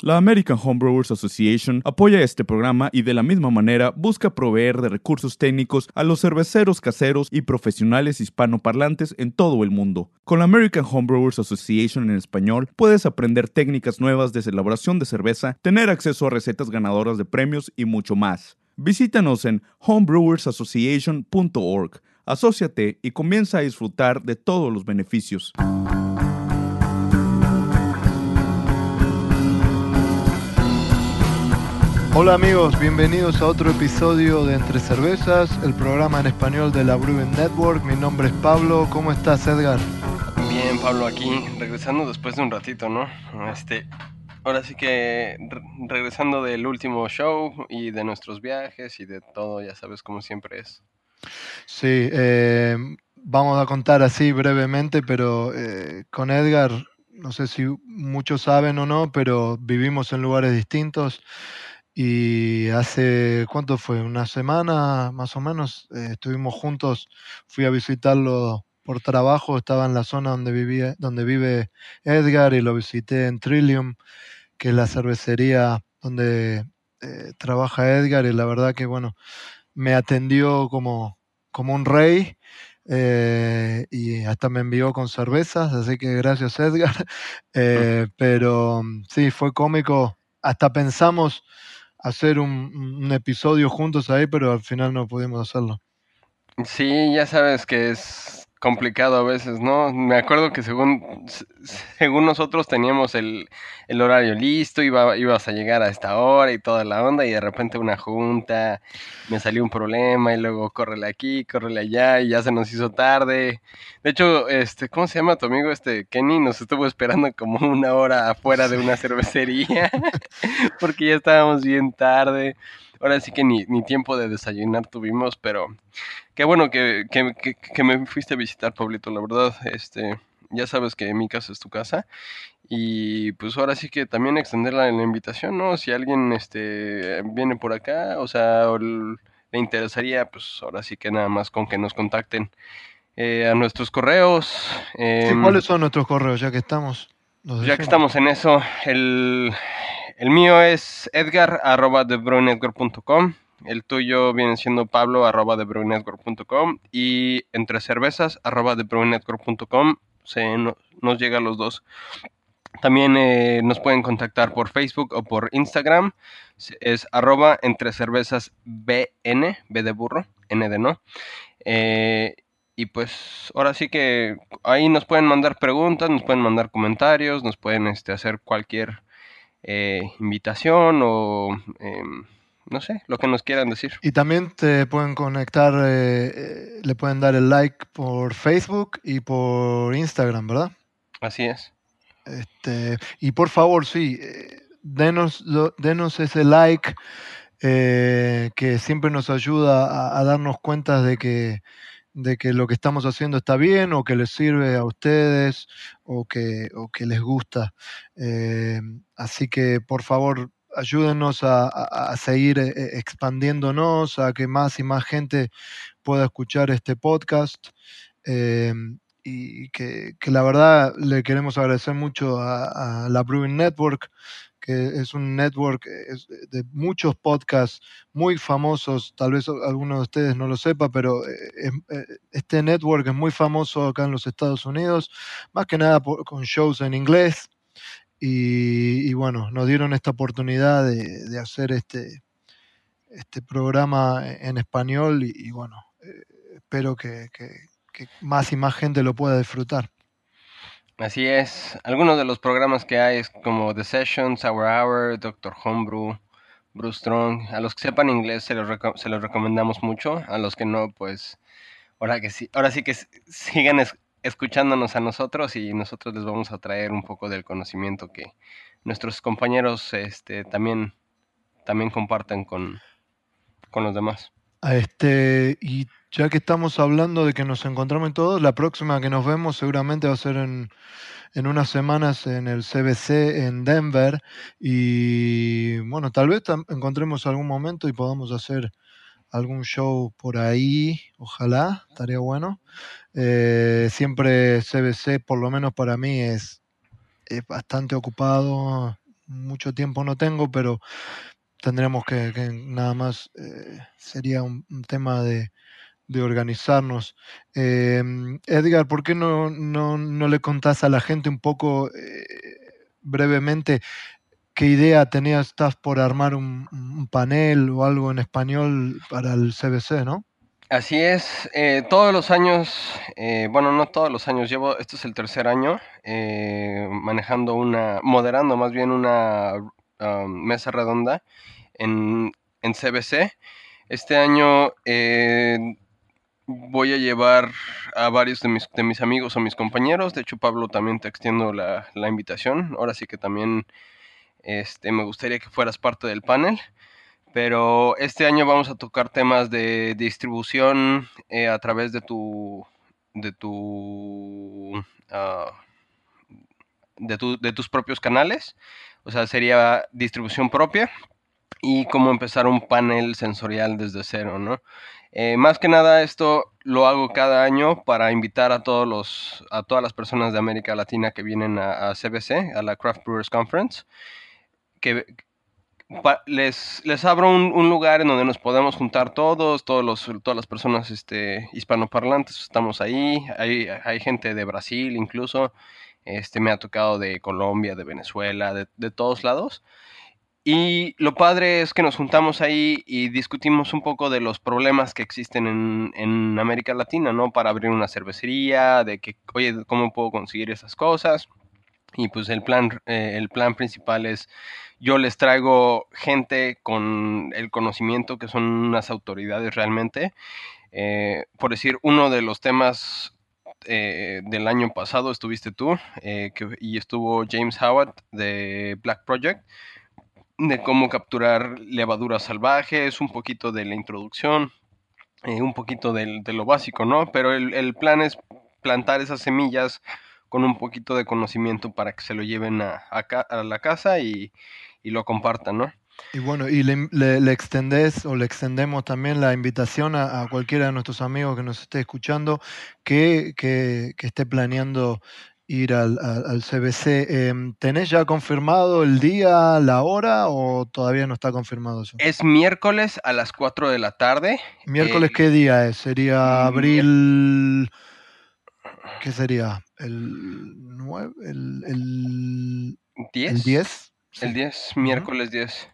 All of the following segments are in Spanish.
La American Homebrewers Association apoya este programa y de la misma manera busca proveer de recursos técnicos a los cerveceros caseros y profesionales hispanoparlantes en todo el mundo. Con la American Homebrewers Association en español puedes aprender técnicas nuevas de elaboración de cerveza, tener acceso a recetas ganadoras de premios y mucho más. Visítanos en homebrewersassociation.org, asóciate y comienza a disfrutar de todos los beneficios. Hola amigos, bienvenidos a otro episodio de Entre Cervezas, el programa en español de la Brewing Network. Mi nombre es Pablo, ¿cómo estás Edgar? Bien, Pablo, aquí regresando después de un ratito, ¿no? Este, ahora sí que regresando del último show y de nuestros viajes y de todo, ya sabes cómo siempre es. Sí, eh, vamos a contar así brevemente, pero eh, con Edgar, no sé si muchos saben o no, pero vivimos en lugares distintos. Y hace, ¿cuánto fue? Una semana más o menos, eh, estuvimos juntos, fui a visitarlo por trabajo, estaba en la zona donde, vivía, donde vive Edgar y lo visité en Trillium, que es la cervecería donde eh, trabaja Edgar y la verdad que, bueno, me atendió como, como un rey. Eh, y hasta me envió con cervezas, así que gracias Edgar. pero sí, fue cómico. Hasta pensamos hacer un, episodio juntos ahí, pero al final no pudimos hacerlo. Sí, ya sabes que es complicado a veces, ¿no? Me acuerdo que según, según nosotros teníamos el, el horario listo, iba, ibas a llegar a esta hora y toda la onda, y de repente una junta, me salió un problema, y luego córrele aquí, córrele allá, y ya se nos hizo tarde. De hecho, este, ¿cómo se llama tu amigo este Kenny? Nos estuvo esperando como una hora afuera de una cervecería, porque ya estábamos bien tarde ahora sí que ni, ni tiempo de desayunar tuvimos, pero qué bueno que, que, que, me fuiste a visitar, Pablito, la verdad, este, ya sabes que mi casa es tu casa y pues ahora sí que también extender la, invitación, ¿no? Si alguien este viene por acá, o sea, le interesaría, pues ahora sí que nada más con que nos contacten eh, a nuestros correos. Em, ¿Cuáles son nuestros correos ya que estamos? Ya que estamos en eso, el, el mío es edgar arroba el tuyo viene siendo pablo arroba y entre cervezas arroba se nos llega a los dos. También eh, nos pueden contactar por Facebook o por Instagram. Es arroba entre cervezas BN, B de burro, N de no. Eh, y pues ahora sí que ahí nos pueden mandar preguntas, nos pueden mandar comentarios, nos pueden este, hacer cualquier eh, invitación o em, no sé, lo que nos quieran decir. Y también te pueden conectar, eh, eh, le pueden dar el like por Facebook y por Instagram, ¿verdad? Así es. Este, y por favor, sí, denos, denos ese like que siempre nos ayuda a darnos cuenta de que de que lo que estamos haciendo está bien o que les sirve a ustedes o que, o que les gusta. Eh, así que por favor ayúdenos a, seguir eh, expandiéndonos, a que más y más gente pueda escuchar este podcast. Eh, y que, que, la verdad le queremos agradecer mucho a, la Brewing Network que es un network de muchos podcasts muy famosos, tal vez alguno de ustedes no lo sepa, pero eh, eh, este network es muy famoso acá en los Estados Unidos, más que nada con shows en inglés. Y, bueno, nos dieron esta oportunidad de, hacer este, este programa en español y, bueno, eh, espero que más y más gente lo pueda disfrutar. Así es. Algunos de los programas que hay es como The Sessions, Hour Hour, Doctor Homebrew, Bruce Strong. A los que sepan inglés se los, se los recomendamos mucho. A los que no, pues ahora que sí, ahora sí que sigan escuchándonos a nosotros y nosotros les vamos a traer un poco del conocimiento que nuestros compañeros este, también, también comparten con, con los demás. Este, y ya que estamos hablando de que nos encontramos en todos, la próxima que nos vemos seguramente va a ser en, en unas semanas en el CBC en Denver. Y bueno, tal vez encontremos algún momento y podamos hacer algún show por ahí, ojalá, estaría bueno. Eh, siempre CBC, por lo menos para mí, es, es bastante ocupado, mucho tiempo no tengo, pero tendremos que, nada más, eh, sería un, tema de, organizarnos. Em, Edgar, ¿por qué no, no, le contás a la gente un poco brevemente qué idea tenías, estás por armar un, panel o algo en español para el CBC, ¿no? Así es, eh, todos los años, eh, bueno, no todos los años, llevo, este es el tercer año, eh, manejando una, moderando más bien una um, mesa redonda en, en, CBC. Este año voy a llevar a varios de mis, de mis, amigos o mis compañeros, de hecho Pablo también te extiendo la, la invitación, ahora sí que también este, me gustaría que fueras parte del panel. Pero este año vamos a tocar temas de distribución eh, a través de tu de tu, ah, de de tus propios canales. O sea sería distribución propia y cómo empezar un panel sensorial desde cero no eh, más que nada esto lo hago cada año para invitar a todos los a todas las personas de América Latina que vienen a, CBC a la Craft Brewers Conference que, les, les abro un, lugar en donde nos podemos juntar todos, todos los, todas las personas este, hispanoparlantes estamos ahí, hay, hay gente de Brasil incluso, este, me ha tocado de Colombia, de Venezuela, de, de todos lados. Y lo padre es que nos juntamos ahí y discutimos un poco de los problemas que existen en, en América Latina, ¿no? Para abrir una cervecería, de que, oye, ¿cómo puedo conseguir esas cosas? Y pues el plan, eh, el plan principal es yo les traigo gente con el conocimiento que son unas autoridades realmente. Eh, por decir, uno de los temas eh, del año pasado estuviste tú eh, y estuvo James Howard de Black Project de cómo capturar levaduras salvajes, un poquito de la introducción, un poquito de lo básico, ¿no? Pero el, plan es plantar esas semillas con un poquito de conocimiento para que se lo lleven a, a la casa y, y lo compartan, ¿no? Y bueno, y le, le, extendés o le extendemos también la invitación a, cualquiera de nuestros amigos que nos esté escuchando que, que, esté planeando ir al, al, CBC. Em, ¿Tenés ya confirmado el día, la hora o todavía no está confirmado eso? Es miércoles a las 4 de la tarde. ¿Miércoles eh, qué día es? ¿Sería abril? ¿Qué sería? ¿El 9? ¿El, el 10? ¿El 10? El 10, miércoles 10.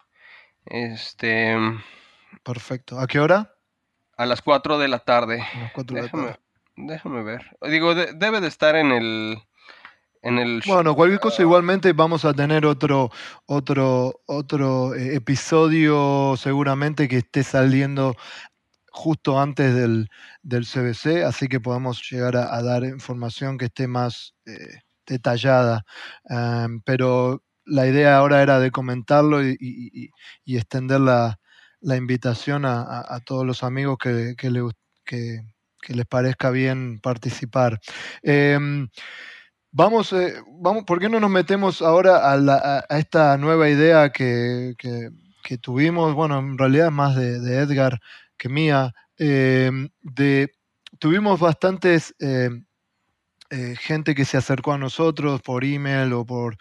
Este. Perfecto. ¿A qué hora? A las 4 de la tarde. A las 4 de déjame, la tarde. Déjame ver. Digo, debe de estar en el. Bueno, cualquier cosa igualmente vamos a tener otro otro otro eh, episodio seguramente que esté saliendo justo antes del, del CBC, así que podamos llegar a, dar información que esté más eh, detallada. pero la idea ahora era de comentarlo y, extender la, invitación a, todos los amigos que, les parezca bien participar. Em, vamos, eh, vamos, ¿por qué no nos metemos ahora a, esta nueva idea que, tuvimos? Bueno, en realidad más de, Edgar que mía. Em, tuvimos bastantes em, eh, gente que se acercó a nosotros por email o por,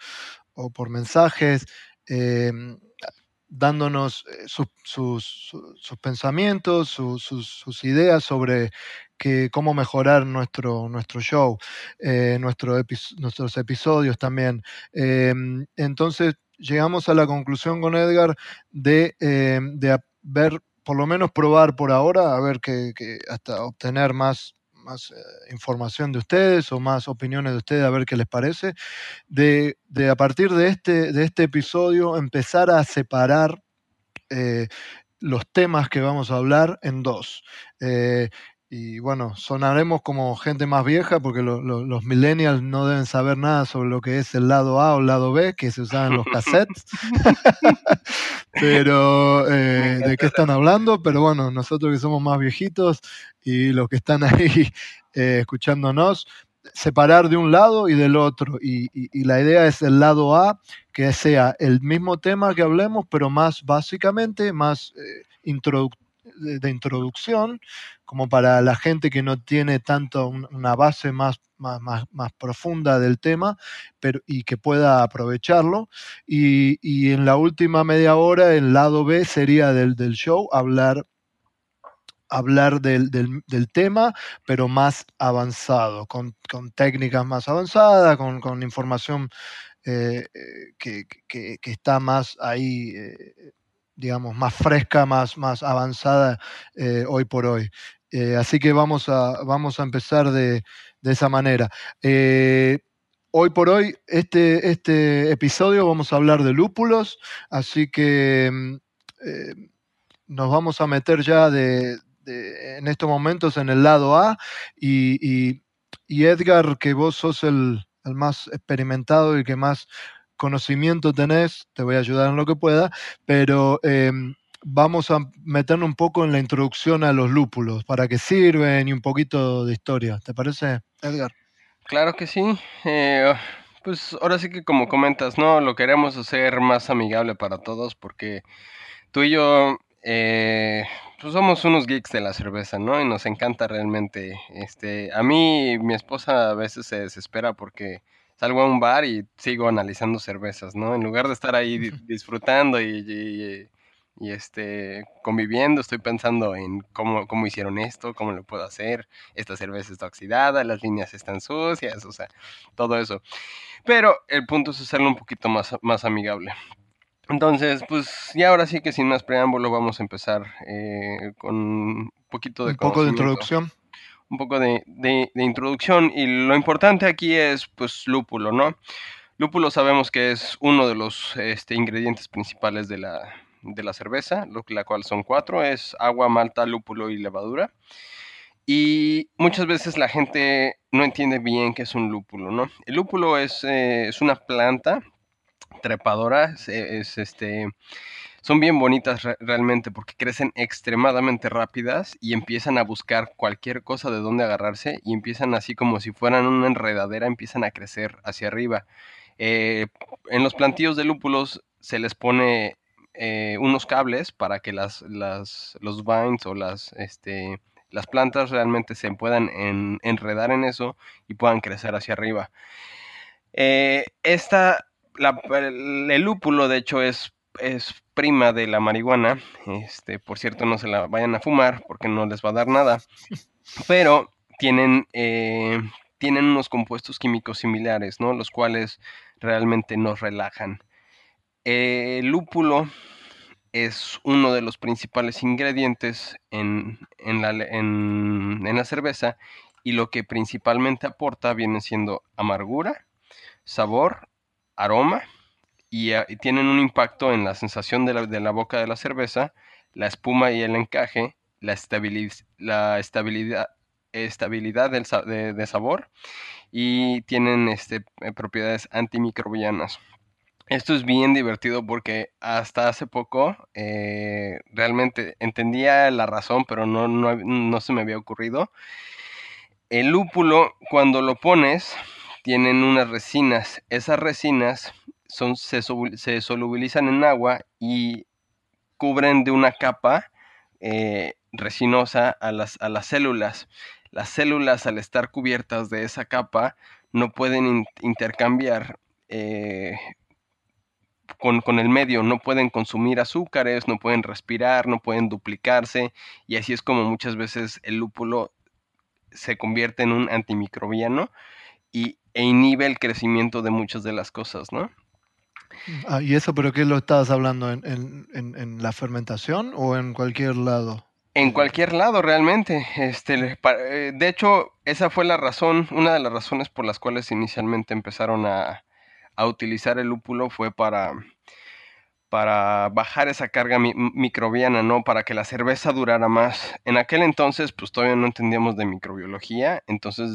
o por mensajes, em, dándonos eh, sus, pensamientos, sus, ideas sobre cómo mejorar nuestro, nuestro show, eh, nuestros episodios también. Em, entonces llegamos a la conclusión con Edgar de, em, de ver, por lo menos probar por ahora, a ver que hasta obtener más más eh, información de ustedes o más opiniones de ustedes, a ver qué les parece, de, a partir de este, de este episodio empezar a separar eh, los temas que vamos a hablar en dos. Y bueno, sonaremos como gente más vieja porque los millennials no deben saber nada sobre lo que es el lado A o el lado B que se usaban en los cassettes. pero, ¿de qué están hablando? Pero bueno, nosotros que somos más viejitos y los que están ahí eh, escuchándonos, separar de un lado y del otro. Y, la idea es el lado A, que sea el mismo tema que hablemos, pero más básicamente, más eh, de, introducción, como para la gente que no tiene tanto una base más, más, más, profunda del tema pero, y que pueda aprovecharlo. Y, y, en la última media hora, el lado B sería del, del show, hablar hablar del, del, tema, pero más avanzado, con, con técnicas más avanzadas, con, con información eh, eh, que, que, que, está más ahí eh, digamos, más fresca, más, más avanzada eh, hoy por hoy. Eh, así que vamos a, vamos a empezar de, esa manera. Eh, hoy por hoy, este, este episodio vamos a hablar de lúpulos, así que mm, nos vamos a meter ya de, en estos momentos en el lado A y, Edgar, que vos sos el, el más experimentado y que más conocimiento tenés, te voy a ayudar en lo que pueda, pero em, vamos a meternos un poco en la introducción a los lúpulos, para qué sirven y un poquito de historia. ¿Te parece, Edgar? Claro que sí. Eh, pues ahora sí que como comentas, ¿no? Lo queremos hacer más amigable para todos porque tú y yo eh, pues somos unos geeks de la cerveza, ¿no? Y nos encanta realmente. Este, a mí, mi esposa a veces se desespera porque salgo a un bar y sigo analizando cervezas, ¿no? En lugar de estar ahí disfrutando y, este, conviviendo, estoy pensando en cómo, cómo hicieron esto, cómo lo puedo hacer, esta cerveza está oxidada, las líneas están sucias, o sea, todo eso. Pero el punto es hacerlo un poquito más, más amigable. Entonces, pues ya ahora sí que sin más preámbulo vamos a empezar eh, con un poquito de... Un poco de introducción un poco de, introducción y lo importante aquí es pues lúpulo, ¿no? Lúpulo sabemos que es uno de los este, ingredientes principales de la, de la cerveza, lo, la cual son cuatro, es agua, malta, lúpulo y levadura. Y muchas veces la gente no entiende bien qué es un lúpulo, ¿no? El lúpulo es, eh, es una planta trepadora, es este son bien bonitas realmente porque crecen extremadamente rápidas y empiezan a buscar cualquier cosa de donde agarrarse y empiezan así como si fueran una enredadera, empiezan a crecer hacia arriba. Eh, en los plantíos de lúpulos se les pone eh, unos cables para que las, las, los vines o las, este, las plantas realmente se puedan enredar en eso y puedan crecer hacia arriba. Eh, esta, el lúpulo de hecho es es prima de la marihuana. Este, por cierto, no se la vayan a fumar porque no les va a dar nada. Pero tienen, eh, tienen unos compuestos químicos similares, ¿no? Los cuales realmente nos relajan. el lúpulo es uno de los principales ingredientes en, en, la, en, en la cerveza y lo que principalmente aporta viene siendo amargura, sabor, aroma Ah, y, tienen un impacto en la sensación de la, de la, boca de la cerveza, la espuma y el encaje, la, la estabilidad, estabilidad del, de, sabor y tienen este, eh, propiedades antimicrobianas. Esto es bien divertido porque hasta hace poco eh, realmente entendía la razón, pero no, no, no se me había ocurrido. El lúpulo, cuando lo pones, tienen unas resinas. Esas resinas se, solubilizan en agua y cubren de una capa eh, resinosa a las, a las células. Las células al estar cubiertas de esa capa no pueden intercambiar eh, con, con, el medio, no pueden consumir azúcares, no pueden respirar, no pueden duplicarse y así es como muchas veces el lúpulo se convierte en un antimicrobiano y, e inhibe el crecimiento de muchas de las cosas, ¿no? Ah, ¿Y eso, pero qué lo estabas hablando? ¿En, la fermentación o en cualquier lado? En cualquier lado, realmente. Este, eh, de hecho, esa fue la razón, una de las razones por las cuales inicialmente empezaron a, utilizar el lúpulo fue para, para bajar esa carga microbiana, ¿no? Para que la cerveza durara más. En aquel entonces, pues todavía no entendíamos de microbiología, entonces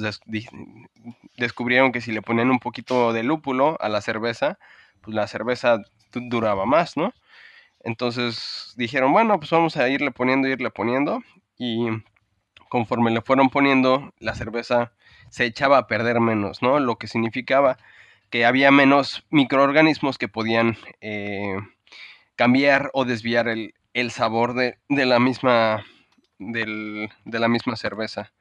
descubrieron que si le ponían un poquito de lúpulo a la cerveza, pues la cerveza duraba más, ¿no? Entonces dijeron, bueno, pues vamos a irle poniendo, irle poniendo. Y conforme le fueron poniendo, la cerveza se echaba a perder menos, ¿no? Lo que significaba que había menos microorganismos que podían eh, cambiar o desviar el, el sabor de, la misma de la misma cerveza.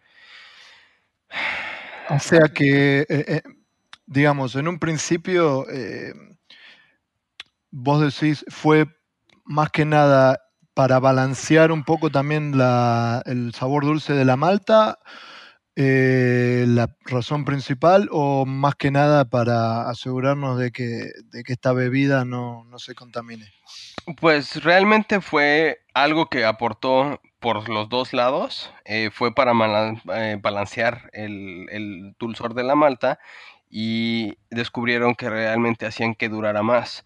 O sea que, eh, eh, digamos, en un principio, vos decís, fue más que nada para balancear un poco también el sabor dulce de la malta, la razón principal, o más que nada para asegurarnos de que, esta bebida no, se contamine. Pues realmente fue algo que aportó por los dos lados, eh, fue para eh, balancear el, dulzor de la malta y descubrieron que realmente hacían que durara más.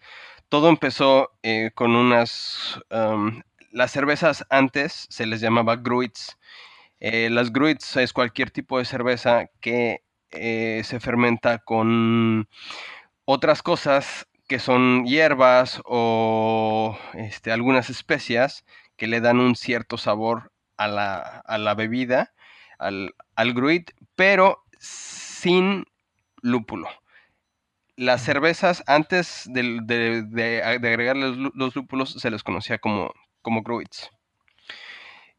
Todo empezó eh, con unas... las cervezas antes se les llamaba gruits. las gruits es cualquier tipo de cerveza que se fermenta con otras cosas que son hierbas o este, algunas especias que le dan un cierto sabor a la, bebida, al, al, gruit, pero sin lúpulo. Las cervezas, antes de, de, los, lúpulos, se les conocía como, como.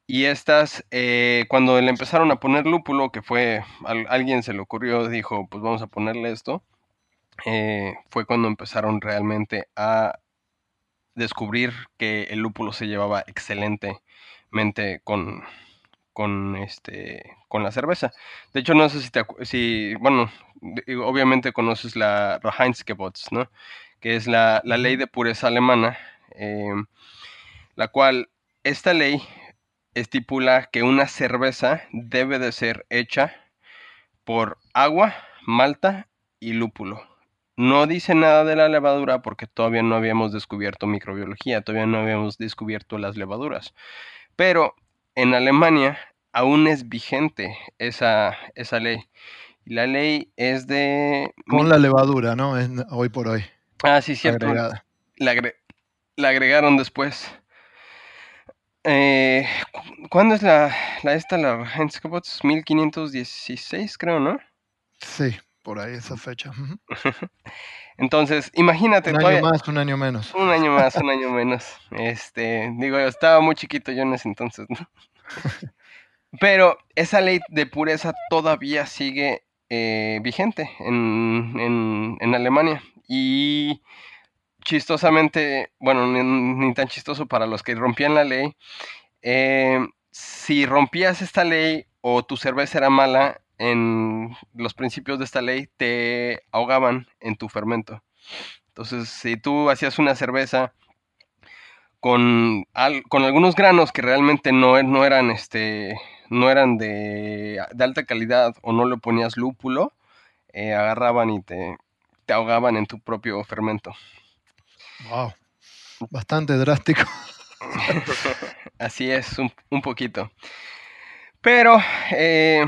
Y estas, eh, cuando le empezaron a poner lúpulo, que fue, alguien se le ocurrió, dijo, pues vamos a ponerle esto, eh, fue cuando empezaron realmente a descubrir que el lúpulo se llevaba excelentemente con, con, este, con la cerveza. De hecho, no sé si, te, si bueno, obviamente conoces la Reinheitsgebot, ¿no? Que es la, ley de pureza alemana, em, la cual, esta ley estipula que una cerveza debe de ser hecha por agua, malta y lúpulo. No dice nada de la levadura porque todavía no habíamos descubierto microbiología, todavía no habíamos descubierto las levaduras. Pero en Alemania aún es vigente esa, esa ley. Y la ley es de... Con la levadura, ¿no? Es hoy por hoy. Ah, sí, cierto. La, agregaron después. Eh, ¿Cuándo es la, la esta, la 1516, creo, ¿no? Sí, por ahí esa fecha. Entonces, imagínate. Un año más, un año menos. Un año más, un año menos. Este, digo, yo estaba muy chiquito yo en ese entonces, ¿no? Pero esa ley de pureza todavía sigue eh, vigente en, en, Alemania. Y chistosamente, bueno, ni, tan chistoso para los que rompían la ley, eh, si rompías esta ley o tu cerveza era mala, en los principios de esta ley te ahogaban en tu fermento. Entonces, si tú hacías una cerveza con, con algunos granos que realmente no, no eran, este, no eran de, alta calidad o no le ponías lúpulo, eh, agarraban y te, te ahogaban en tu propio fermento. Wow, bastante drástico. Así es, un, poquito. Pero eh,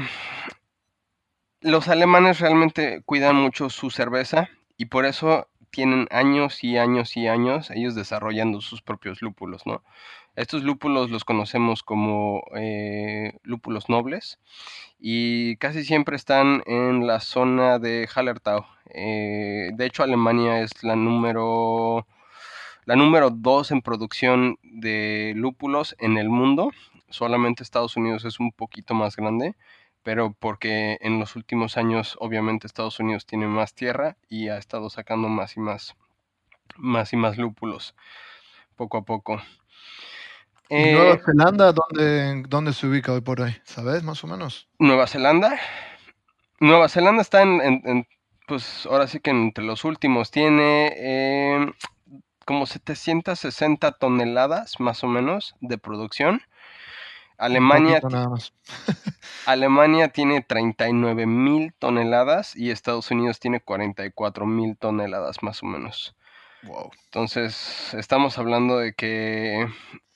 los alemanes realmente cuidan mucho su cerveza y por eso tienen años y años y años ellos desarrollando sus propios lúpulos, ¿no? Estos lúpulos los conocemos como eh, lúpulos nobles y casi siempre están en la zona de Hallertau. Eh, de hecho, Alemania es la número la número dos en producción de lúpulos en el mundo. Solamente Estados Unidos es un poquito más grande pero porque en los últimos años obviamente Estados Unidos tiene más tierra y ha estado sacando más y más, más y más lúpulos poco a poco. Nueva eh, Zelanda dónde, dónde se ubica hoy por hoy? ¿Sabes más o menos? Nueva Zelanda. Nueva Zelanda está en, pues ahora sí que entre los últimos tiene eh, como 760 toneladas más o menos de producción Alemania, Alemania tiene 39 mil toneladas y Estados Unidos tiene 44 mil toneladas más o menos. Entonces, estamos hablando de que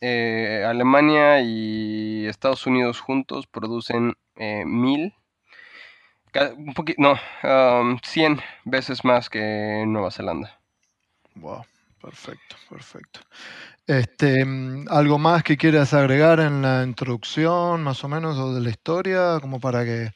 eh, Alemania y Estados Unidos juntos producen eh, mil, un poquito, no, 100 um, veces más que Nueva Zelanda. Wow, perfecto, perfecto. Este, mm, ¿Algo más que quieras agregar en la introducción, más o menos, o de la historia, como para que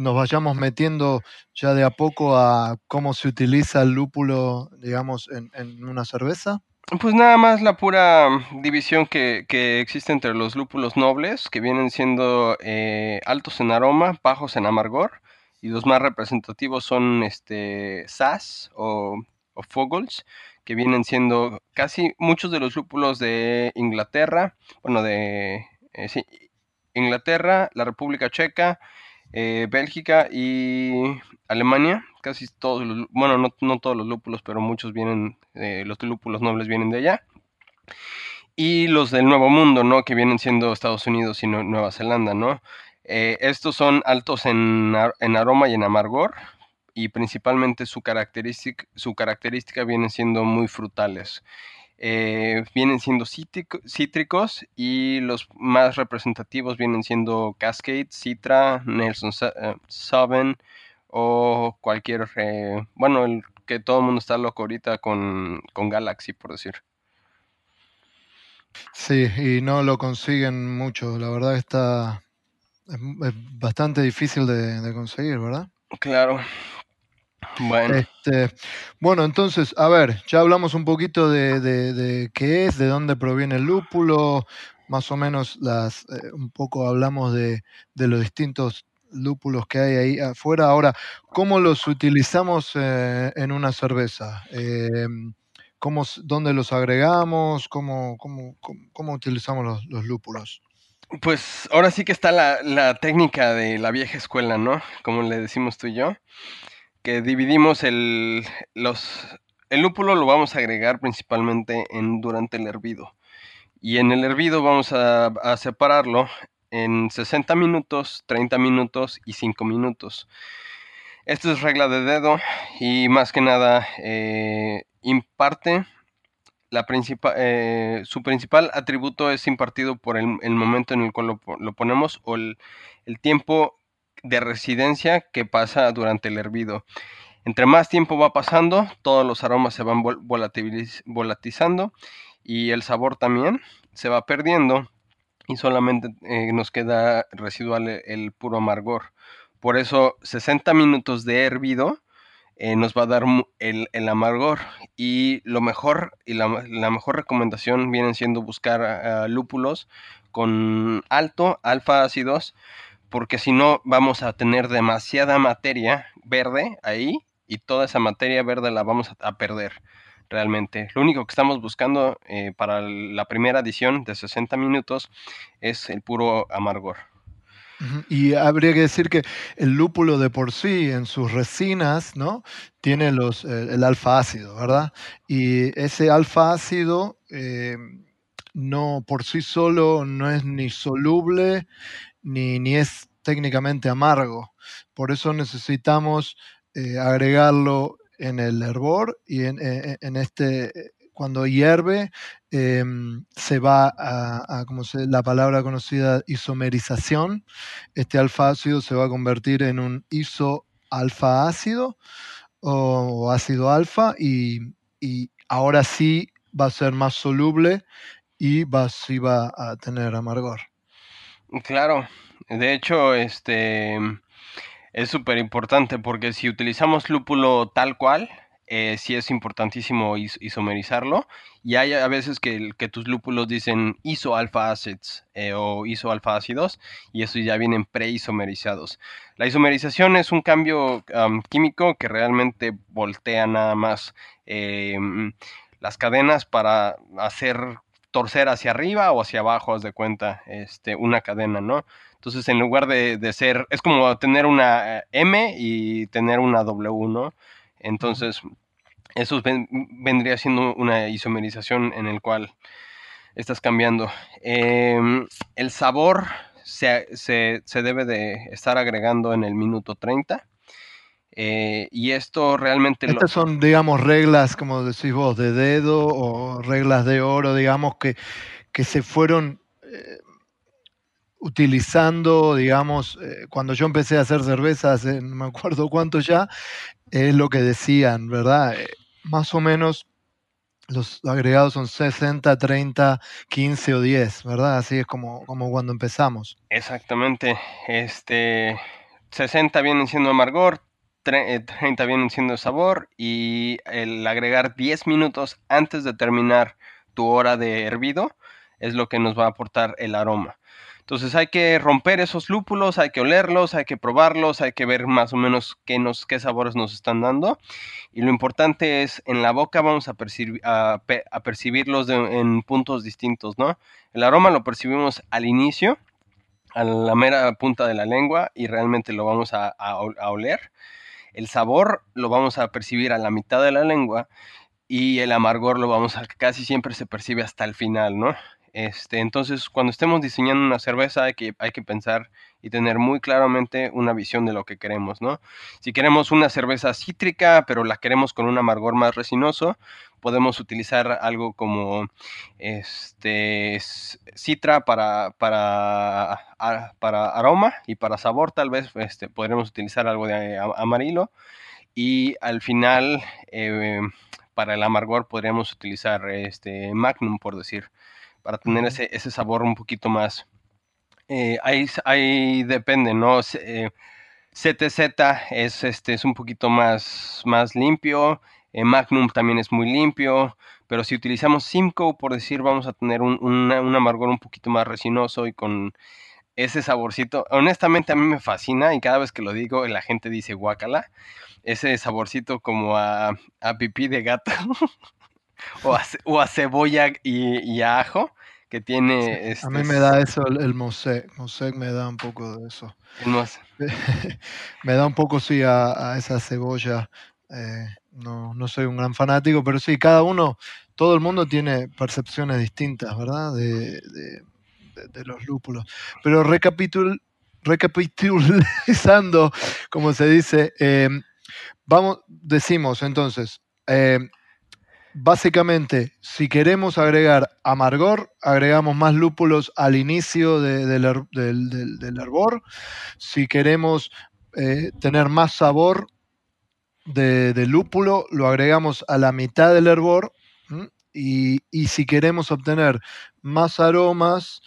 nos vayamos metiendo ya de a poco a cómo se utiliza el lúpulo, digamos, en, una cerveza? Pues nada más la pura división que, que existe entre los lúpulos nobles, que vienen siendo eh, altos en aroma, bajos en amargor, y los más representativos son este Sass o, o Fogels, que vienen siendo casi muchos de los lúpulos de Inglaterra, bueno, de eh, sí, Inglaterra, la República Checa, eh, Bélgica y Alemania, casi todos los, bueno, no, no todos los lúpulos, pero muchos vienen, eh, los lúpulos nobles vienen de allá. Y los del Nuevo Mundo, ¿no? Que vienen siendo Estados Unidos y Nueva Zelanda, ¿no? Eh, estos son altos en, en, aroma y en amargor y principalmente su característica, su característica vienen siendo muy frutales. Eh, vienen siendo cítricos y los más representativos vienen siendo Cascade, Citra, Nelson Sauvin o cualquier, eh, bueno, el que todo el mundo está loco ahorita con, Galaxy, por decir. Sí, y no lo consiguen mucho, la verdad está es, bastante difícil de conseguir, ¿verdad? Claro, bueno. Este, bueno, entonces, a ver, ya hablamos un poquito de, qué es, de dónde proviene el lúpulo, más o menos las, eh, un poco hablamos de, los distintos lúpulos que hay ahí afuera. Ahora, ¿cómo los utilizamos eh, en una cerveza? Eh, ¿cómo, ¿Dónde los agregamos? ¿Cómo, cómo, cómo, utilizamos los, los, lúpulos? Pues ahora sí que está la, la técnica de la vieja escuela, ¿no? Como le decimos tú y yo que dividimos el, los, el lúpulo lo vamos a agregar principalmente en, durante el hervido. Y en el hervido vamos a, separarlo en 60 minutos, 30 minutos y 5 minutos. Esto es regla de dedo y más que nada eh, imparte la principal, eh, su principal atributo es impartido por el, momento en el cual lo, ponemos o el, el tiempo de residencia que pasa durante el hervido. Entre más tiempo va pasando, todos los aromas se van volatizando y el sabor también se va perdiendo y solamente eh, nos queda residual el, puro amargor. Por eso 60 minutos de hervido eh, nos va a dar el, amargor y lo mejor y la, mejor recomendación viene siendo buscar lúpulos con alto alfa ácidos porque si no vamos a tener demasiada materia verde ahí y toda esa materia verde la vamos a, perder realmente. Lo único que estamos buscando eh, para la primera edición de 60 minutos es el puro amargor. Y habría que decir que el lúpulo de por sí, en sus resinas, ¿no? Tiene los, el alfa ácido, ¿verdad? Y ese alfa ácido eh, no por sí solo no es ni soluble ni, ni es técnicamente amargo. Por eso necesitamos eh, agregarlo en el hervor y en, e, e, este, cuando hierve, em, se va a, como se, la palabra conocida isomerización. Este alfa ácido se va a convertir en un iso alfa ácido o, ácido alfa y, ahora sí va a ser más soluble y va, va a tener amargor. Claro, de hecho, este es súper importante porque si utilizamos lúpulo tal cual, eh, sí es importantísimo isomerizarlo. Y hay a veces que, que tus lúpulos dicen iso alfa acids eh, o iso alfa ácidos y esos ya vienen preisomerizados. La isomerización es un cambio químico que realmente voltea nada más em, las cadenas para hacer torcer hacia arriba o hacia abajo, haz de cuenta, este, una cadena, ¿no? Entonces, en lugar de, ser, es como tener una eh, M y tener una W, ¿no? Entonces, eso vendría siendo una isomerización en el cual estás cambiando. Em, el sabor se, se, debe de estar agregando en el minuto 30. Eh, y esto realmente... Estas son, digamos, reglas, como decís vos, de dedo o reglas de oro, digamos, que, que se fueron eh, utilizando, digamos, eh, cuando yo empecé a hacer cervezas, no me acuerdo cuánto ya, es lo que decían, ¿verdad? Más o menos los agregados son 60, 30, 15 o 10, ¿verdad? Así es como, como cuando empezamos. Exactamente. Este 60 vienen siendo amargor, 30 vienen siendo sabor y el agregar 10 minutos antes de terminar tu hora de hervido es lo que nos va a aportar el aroma. Entonces hay que romper esos lúpulos, hay que olerlos, hay que probarlos, hay que ver más o menos qué, nos, qué sabores nos están dando. Y lo importante es, en la boca vamos a, percibir, a, percibirlos en puntos distintos, ¿no? El aroma lo percibimos al inicio, a la mera punta de la lengua y realmente lo vamos a oler. El sabor lo vamos a percibir a la mitad de la lengua y el amargor lo vamos a casi siempre se percibe hasta el final, ¿no? Este, entonces, cuando estemos diseñando una cerveza hay que, hay que pensar y tener muy claramente una visión de lo que queremos, ¿no? Si queremos una cerveza cítrica, pero la queremos con un amargor más resinoso, podemos utilizar algo como este citra para, para, para aroma y para sabor, tal vez este, podremos utilizar algo de amarillo y al final eh, para el amargor podríamos utilizar este magnum, por decir para tener ese, ese sabor un poquito más. Eh, ahí, depende, ¿no? CTZ eh, es, este, es un poquito más, más limpio, eh, Magnum también es muy limpio, pero si utilizamos Simcoe, por decir, vamos a tener un, un amargor un poquito más resinoso y con ese saborcito. Honestamente a mí me fascina y cada vez que lo digo la gente dice guacala. Ese saborcito como a, a pipí de gato. o, a, cebolla y, a ajo que tiene... a mí me da eso el, el Mosec. Mosec me da un poco de eso. me da un poco, sí, a, esa cebolla. Eh, no, no soy un gran fanático, pero sí, cada uno, todo el mundo tiene percepciones distintas, ¿verdad? De, los lúpulos. Pero recapitul, recapitulizando, como se dice, eh, vamos, decimos entonces, eh, Básicamente, si queremos agregar amargor, agregamos más lúpulos al inicio del, hervor. Si queremos eh, tener más sabor de, lúpulo, lo agregamos a la mitad del hervor. Y, y, si queremos obtener más aromas,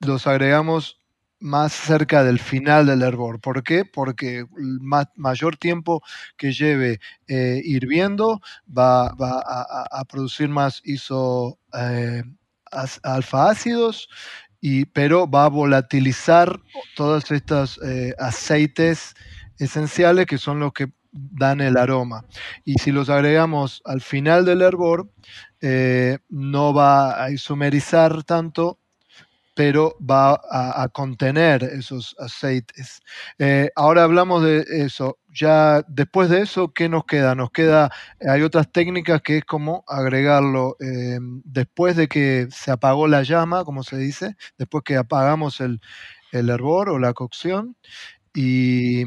los agregamos más cerca del final del hervor. ¿Por qué? Porque el mayor tiempo que lleve eh, hirviendo va, a, producir más iso eh, y, pero va a volatilizar todos estos eh, aceites esenciales que son los que dan el aroma. Y si los agregamos al final del hervor, no va a isomerizar tanto pero va a, contener esos aceites. Eh, ahora hablamos de eso. Ya después de eso, ¿qué nos queda? Nos queda, hay otras técnicas que es como agregarlo eh, después de que se apagó la llama, como se dice, después que apagamos el, hervor o la cocción. Y,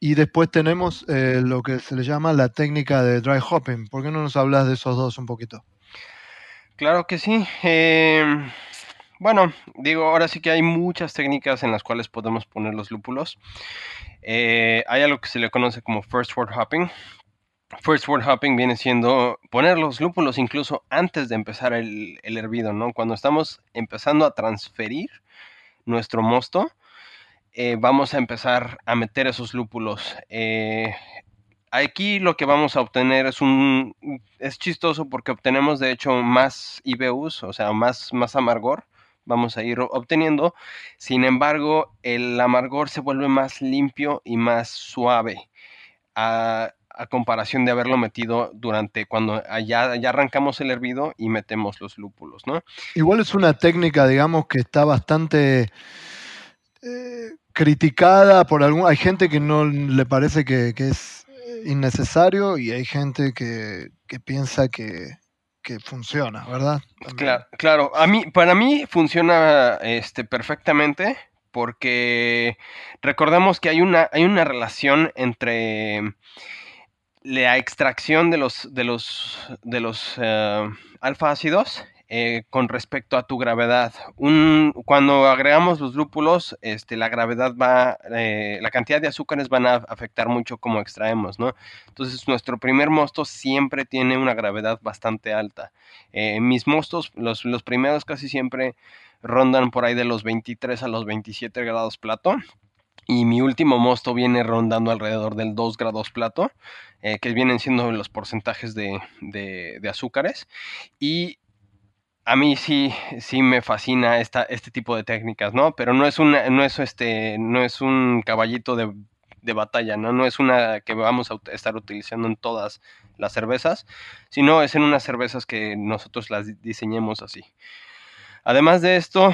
después tenemos eh, lo que se le llama la técnica de dry hopping. ¿Por qué no nos hablas de esos dos un poquito? Claro que sí. Bueno, digo, ahora sí que hay muchas técnicas en las cuales podemos poner los lúpulos. Eh, hay algo que se le conoce como first word hopping. First word hopping viene siendo poner los lúpulos incluso antes de empezar el, hervido, ¿no? Cuando estamos empezando a transferir nuestro mosto, eh, vamos a empezar a meter esos lúpulos. Eh, aquí lo que vamos a obtener es un... Es chistoso porque obtenemos de hecho más IBUs, o sea, más, más amargor vamos a ir obteniendo. Sin embargo, el amargor se vuelve más limpio y más suave a, comparación de haberlo metido durante cuando ya, ya, arrancamos el hervido y metemos los lúpulos, ¿no? Igual es una técnica, digamos, que está bastante eh, criticada por algún... Hay gente que no le parece que, es innecesario y hay gente que piensa que, que funciona, ¿verdad? Claro, claro. A mí, para mí funciona este, perfectamente porque recordemos que hay una, hay una relación entre la extracción de los, de los, de los uh, alfa ácidos eh, con respecto a tu gravedad. Cuando agregamos los lúpulos, este, la gravedad va, eh, la cantidad de azúcares van a afectar mucho como extraemos, ¿no? Entonces nuestro primer mosto siempre tiene una gravedad bastante alta. Eh, mis mostos, los, primeros casi siempre rondan por ahí de los 23 a los 27 grados plato. Y mi último mosto viene rondando alrededor del 2 grados plato, que vienen siendo los porcentajes de, de, azúcares. Y a mí sí, sí me fascina esta, este tipo de técnicas, ¿no? Pero no es, una, no es, este, no es un caballito de, de batalla, ¿no? No es una que vamos a estar utilizando en todas las cervezas, sino es en unas cervezas que nosotros las diseñemos así. Además de esto,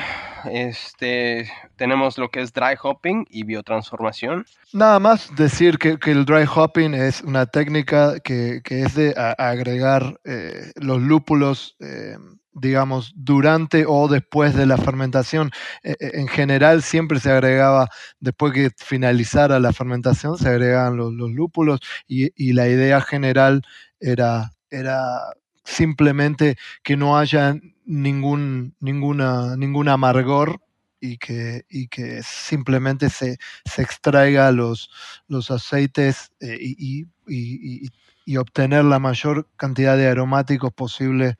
este, tenemos lo que es dry hopping y biotransformación. Nada más decir que, el dry hopping es una técnica que, es de agregar eh, los lúpulos, eh, digamos, durante o después de la fermentación. E, e, en general siempre se agregaba, después que finalizara la fermentación, se agregaban los, lúpulos y, y, la idea general era, era simplemente que no haya ningún, ninguna, ningún amargor y que, y que simplemente se, se extraiga los, los aceites eh, y, y, obtener la mayor cantidad de aromáticos posible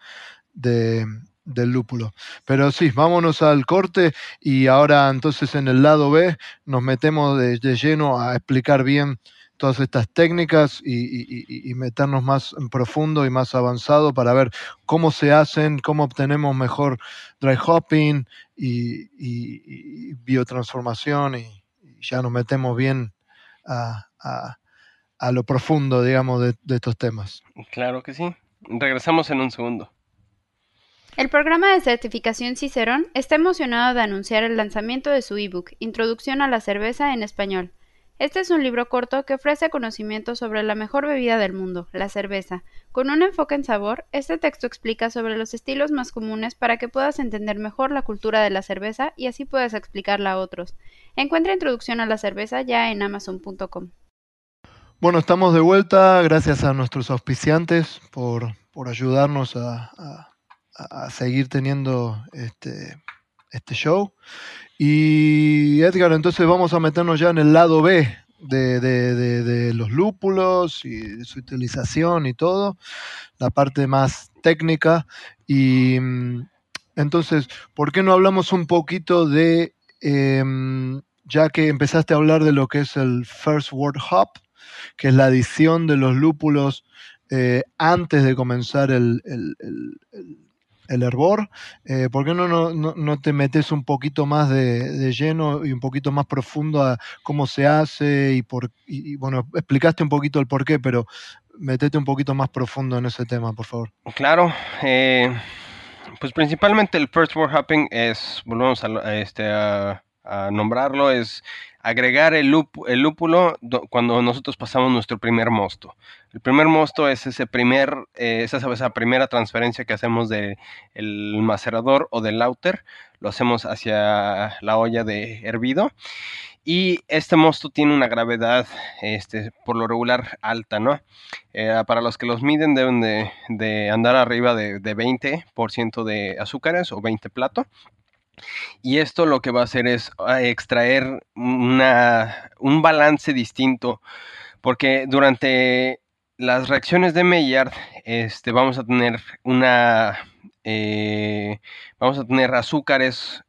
de, del lúpulo. Pero sí, vámonos al corte y ahora entonces en el lado B nos metemos de lleno a explicar bien todas estas técnicas y, meternos más en profundo y más avanzado para ver cómo se hacen, cómo obtenemos mejor dry hopping y, biotransformación y, ya nos metemos bien a, lo profundo, digamos, de, de estos temas. Claro que sí. Regresamos en un segundo. El programa de certificación Cicerón está emocionado de anunciar el lanzamiento de su ebook Introducción a la cerveza en español. Este es un libro corto que ofrece conocimientos sobre la mejor bebida del mundo, la cerveza. Con un enfoque en sabor, este texto explica sobre los estilos más comunes para que puedas entender mejor la cultura de la cerveza y así puedas explicarla a otros. Encuentra introducción a la cerveza ya en amazon.com. Bueno, estamos de vuelta. Gracias a nuestros auspiciantes por, ayudarnos a, a seguir teniendo este, este show. Y Edgar, entonces vamos a meternos ya en el lado B de, los lúpulos y su utilización y todo, la parte más técnica. Y mm, entonces, ¿por qué no hablamos un poquito de, em, ya que empezaste a hablar de lo que es el First Word Hop, que es la adición de los lúpulos eh, antes de comenzar el hervor. Eh, ¿Por qué no, te metes un poquito más de, lleno y un poquito más profundo a cómo se hace y, por, bueno, explicaste un poquito el por qué, pero metete un poquito más profundo en ese tema, por favor. Claro. Eh, pues principalmente el first word hopping es, volvemos a, este, a nombrarlo, es agregar el, lúpulo cuando nosotros pasamos nuestro primer mosto. El primer mosto es ese primer, eh, esa, esa, primera transferencia que hacemos del macerador o del lauter, lo hacemos hacia la olla de hervido. Y este mosto tiene una gravedad, este, por lo regular, alta, ¿no? Eh, para los que los miden deben de, andar arriba de, de 20% de azúcares o 20 plato. Y esto lo que va a hacer es ah, extraer una, un balance distinto, porque durante las reacciones de Maillard este, vamos a tener una, eh, vamos a tener azúcares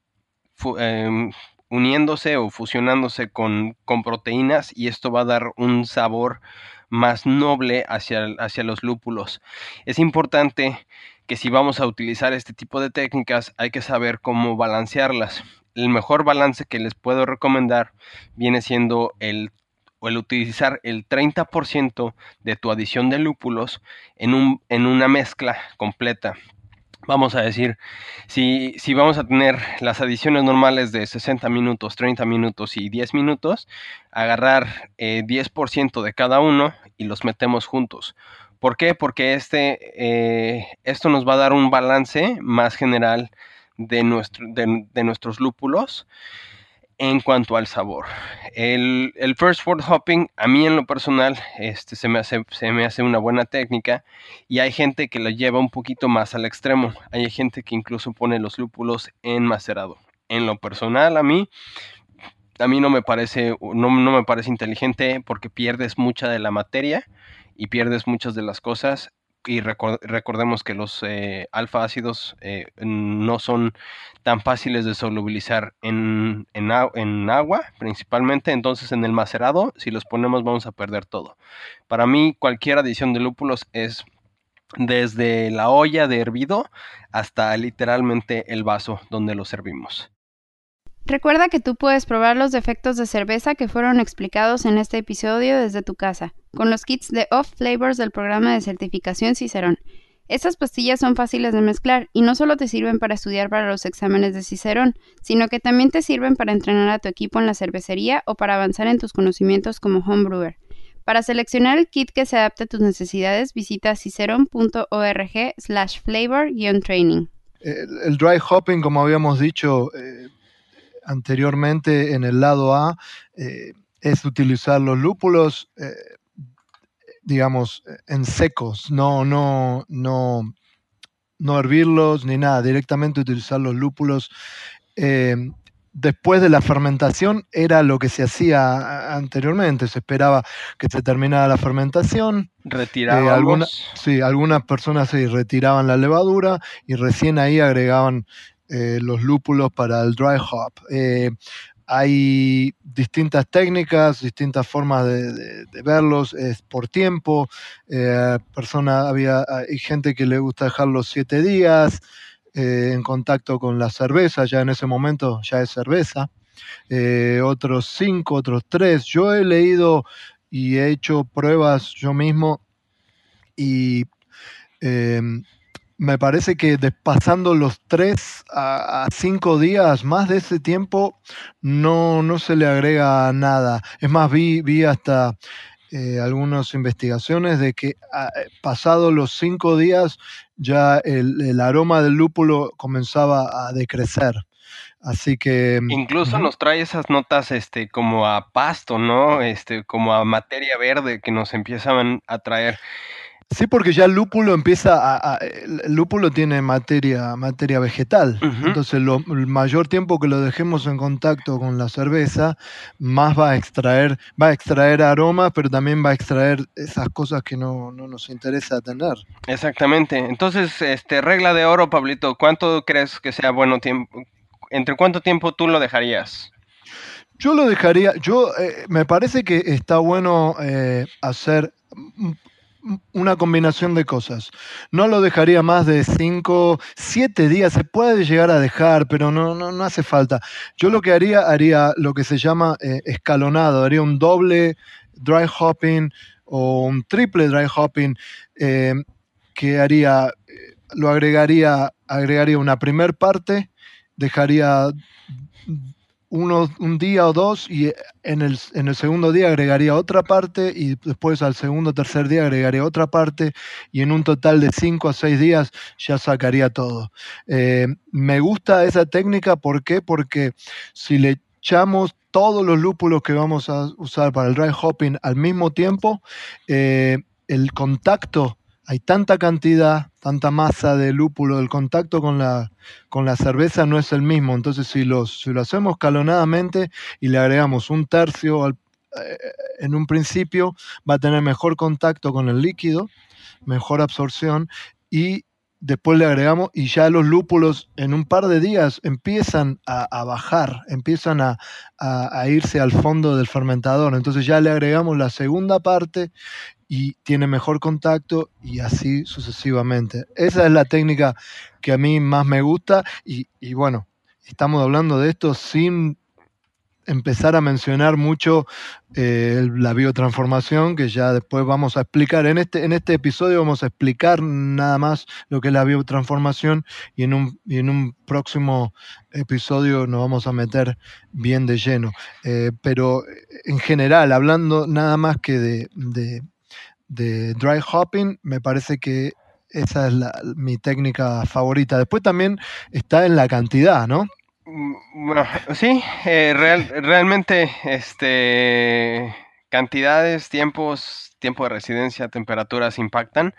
em, uniéndose o fusionándose con, con, proteínas y esto va a dar un sabor más noble hacia, hacia los lúpulos. Es importante que si vamos a utilizar este tipo de técnicas hay que saber cómo balancearlas. El mejor balance que les puedo recomendar viene siendo el, el utilizar el 30% de tu adición de lúpulos en, un, en una mezcla completa. Vamos a decir, si, si, vamos a tener las adiciones normales de 60 minutos, 30 minutos y 10 minutos, agarrar 10% eh, de cada uno y los metemos juntos. ¿Por qué? Porque este, eh, esto nos va a dar un balance más general de, nuestro, de, nuestros lúpulos en cuanto al sabor. El, first word hopping, a mí en lo personal, este, se, me hace, se me hace una buena técnica y hay gente que lo lleva un poquito más al extremo. Hay gente que incluso pone los lúpulos en macerado. En lo personal, a mí, a mí no me parece, no me parece inteligente porque pierdes mucha de la materia y pierdes muchas de las cosas y recordemos que los eh, alfa ácidos eh, no son tan fáciles de solubilizar en, en, agua principalmente, entonces en el macerado si los ponemos vamos a perder todo. Para mí cualquier adición de lúpulos es desde la olla de hervido hasta literalmente el vaso donde lo servimos. Recuerda que tú puedes probar los defectos de cerveza que fueron explicados en este episodio desde tu casa, con los kits de Off Flavors del programa de certificación Cicerón. Estas pastillas son fáciles de mezclar y no solo te sirven para estudiar para los exámenes de Cicerón, sino que también te sirven para entrenar a tu equipo en la cervecería o para avanzar en tus conocimientos como homebrewer. Para seleccionar el kit que se adapte a tus necesidades, visita ciceron.org slash flavor-training. El, dry hopping, como habíamos dicho, eh, anteriormente en el lado A eh, es utilizar los lúpulos, eh, digamos, en secos, no, no, no, no hervirlos ni nada, directamente utilizar los lúpulos. Eh, después de la fermentación era lo que se hacía anteriormente, se esperaba que se terminara la fermentación. Retiraban. algunas, sí, algunas personas se retiraban la levadura y recién ahí agregaban eh, los lúpulos para el dry hop. Eh, hay distintas técnicas, distintas formas de, verlos, es por tiempo. Eh, persona, había, hay gente que le gusta dejarlos siete días en contacto con la cerveza, ya en ese momento ya es cerveza. otros cinco, otros tres. Yo he leído y he hecho pruebas yo mismo y me parece que pasando los tres a, cinco días más de ese tiempo no, no se le agrega nada. Es más, vi, vi hasta eh, algunas investigaciones de que ah, eh, pasado los cinco días ya el, aroma del lúpulo comenzaba a decrecer. Así que. Incluso nos trae esas notas este, como a pasto, ¿no? Este, como a materia verde que nos empiezan a traer. Sí, porque ya el lúpulo empieza a, el lúpulo tiene materia, materia vegetal. Entonces, el mayor tiempo que lo dejemos en contacto con la cerveza, más va a extraer, va a extraer aromas, pero también va a extraer esas cosas que no, no nos interesa tener. Exactamente. Entonces, este, regla de oro, Pablito, ¿cuánto crees que sea bueno tiempo? ¿Entre cuánto tiempo tú lo dejarías? Yo lo dejaría, yo eh, me parece que está bueno eh, hacer una combinación de cosas. No lo dejaría más de 5, 7 días. Se puede llegar a dejar, pero no, no, hace falta. Yo lo que haría, haría lo que se llama eh, escalonado. Haría un doble dry hopping o un triple dry hopping eh, que haría, eh, lo agregaría, agregaría una primer parte, dejaría uno, un día o dos y en el, en el, segundo día agregaría otra parte y después al segundo o tercer día agregaría otra parte y en un total de cinco a seis días ya sacaría todo. Eh, me gusta esa técnica, ¿por qué? Porque si le echamos todos los lúpulos que vamos a usar para el dry hopping al mismo tiempo, eh, el contacto hay tanta cantidad, tanta masa de lúpulo, el contacto con la, con la cerveza no es el mismo. Entonces, si, los, si lo hacemos calonadamente y le agregamos un tercio eh, en un principio, va a tener mejor contacto con el líquido, mejor absorción y después le agregamos y ya los lúpulos en un par de días empiezan a, bajar, empiezan a, irse al fondo del fermentador. Entonces ya le agregamos la segunda parte y tiene mejor contacto y así sucesivamente. Esa es la técnica que a mí más me gusta y, bueno, estamos hablando de esto sin empezar a mencionar mucho eh, la biotransformación, que ya después vamos a explicar. En este, en este episodio vamos a explicar nada más lo que es la biotransformación y en un, en un próximo episodio nos vamos a meter bien de lleno. Eh, pero en general, hablando nada más que de de dry hopping, me parece que esa es mi técnica favorita. Después también está en la cantidad, ¿no? Mm, bueno, sí, eh, realmente este, cantidades, tiempos, tiempo de residencia, temperaturas impactan.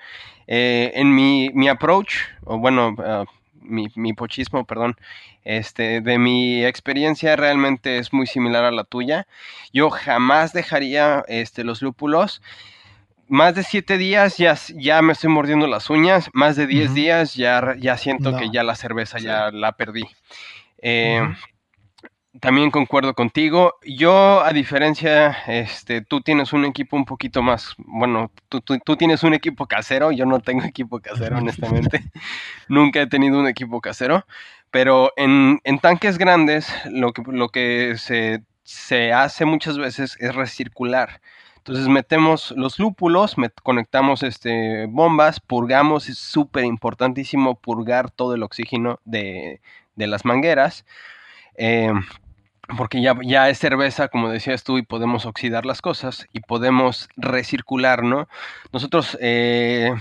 Eh, en mi, mi, approach, o bueno, ah, mi, mi, pochismo, perdón, este, de mi experiencia realmente es muy similar a la tuya. Yo jamás dejaría este, los lúpulos más de siete días ya, ya me estoy mordiendo las uñas, más de diez días ya, ya siento que ya la cerveza ya la perdí. Eh, también concuerdo contigo. Yo, a diferencia, este, tú tienes un equipo un poquito más, bueno, tú, tú, tienes un equipo casero, yo no tengo equipo casero, honestamente. Nunca he tenido un equipo casero, pero en, en tanques grandes lo que, lo que se, se, hace muchas veces es recircular. Entonces metemos los lúpulos, conectamos este, bombas, purgamos, es súper importantísimo purgar todo el oxígeno de, de las mangueras eh, porque ya, ya es cerveza, como decías tú, y podemos oxidar las cosas y podemos recircular, ¿no? Nosotros, eh,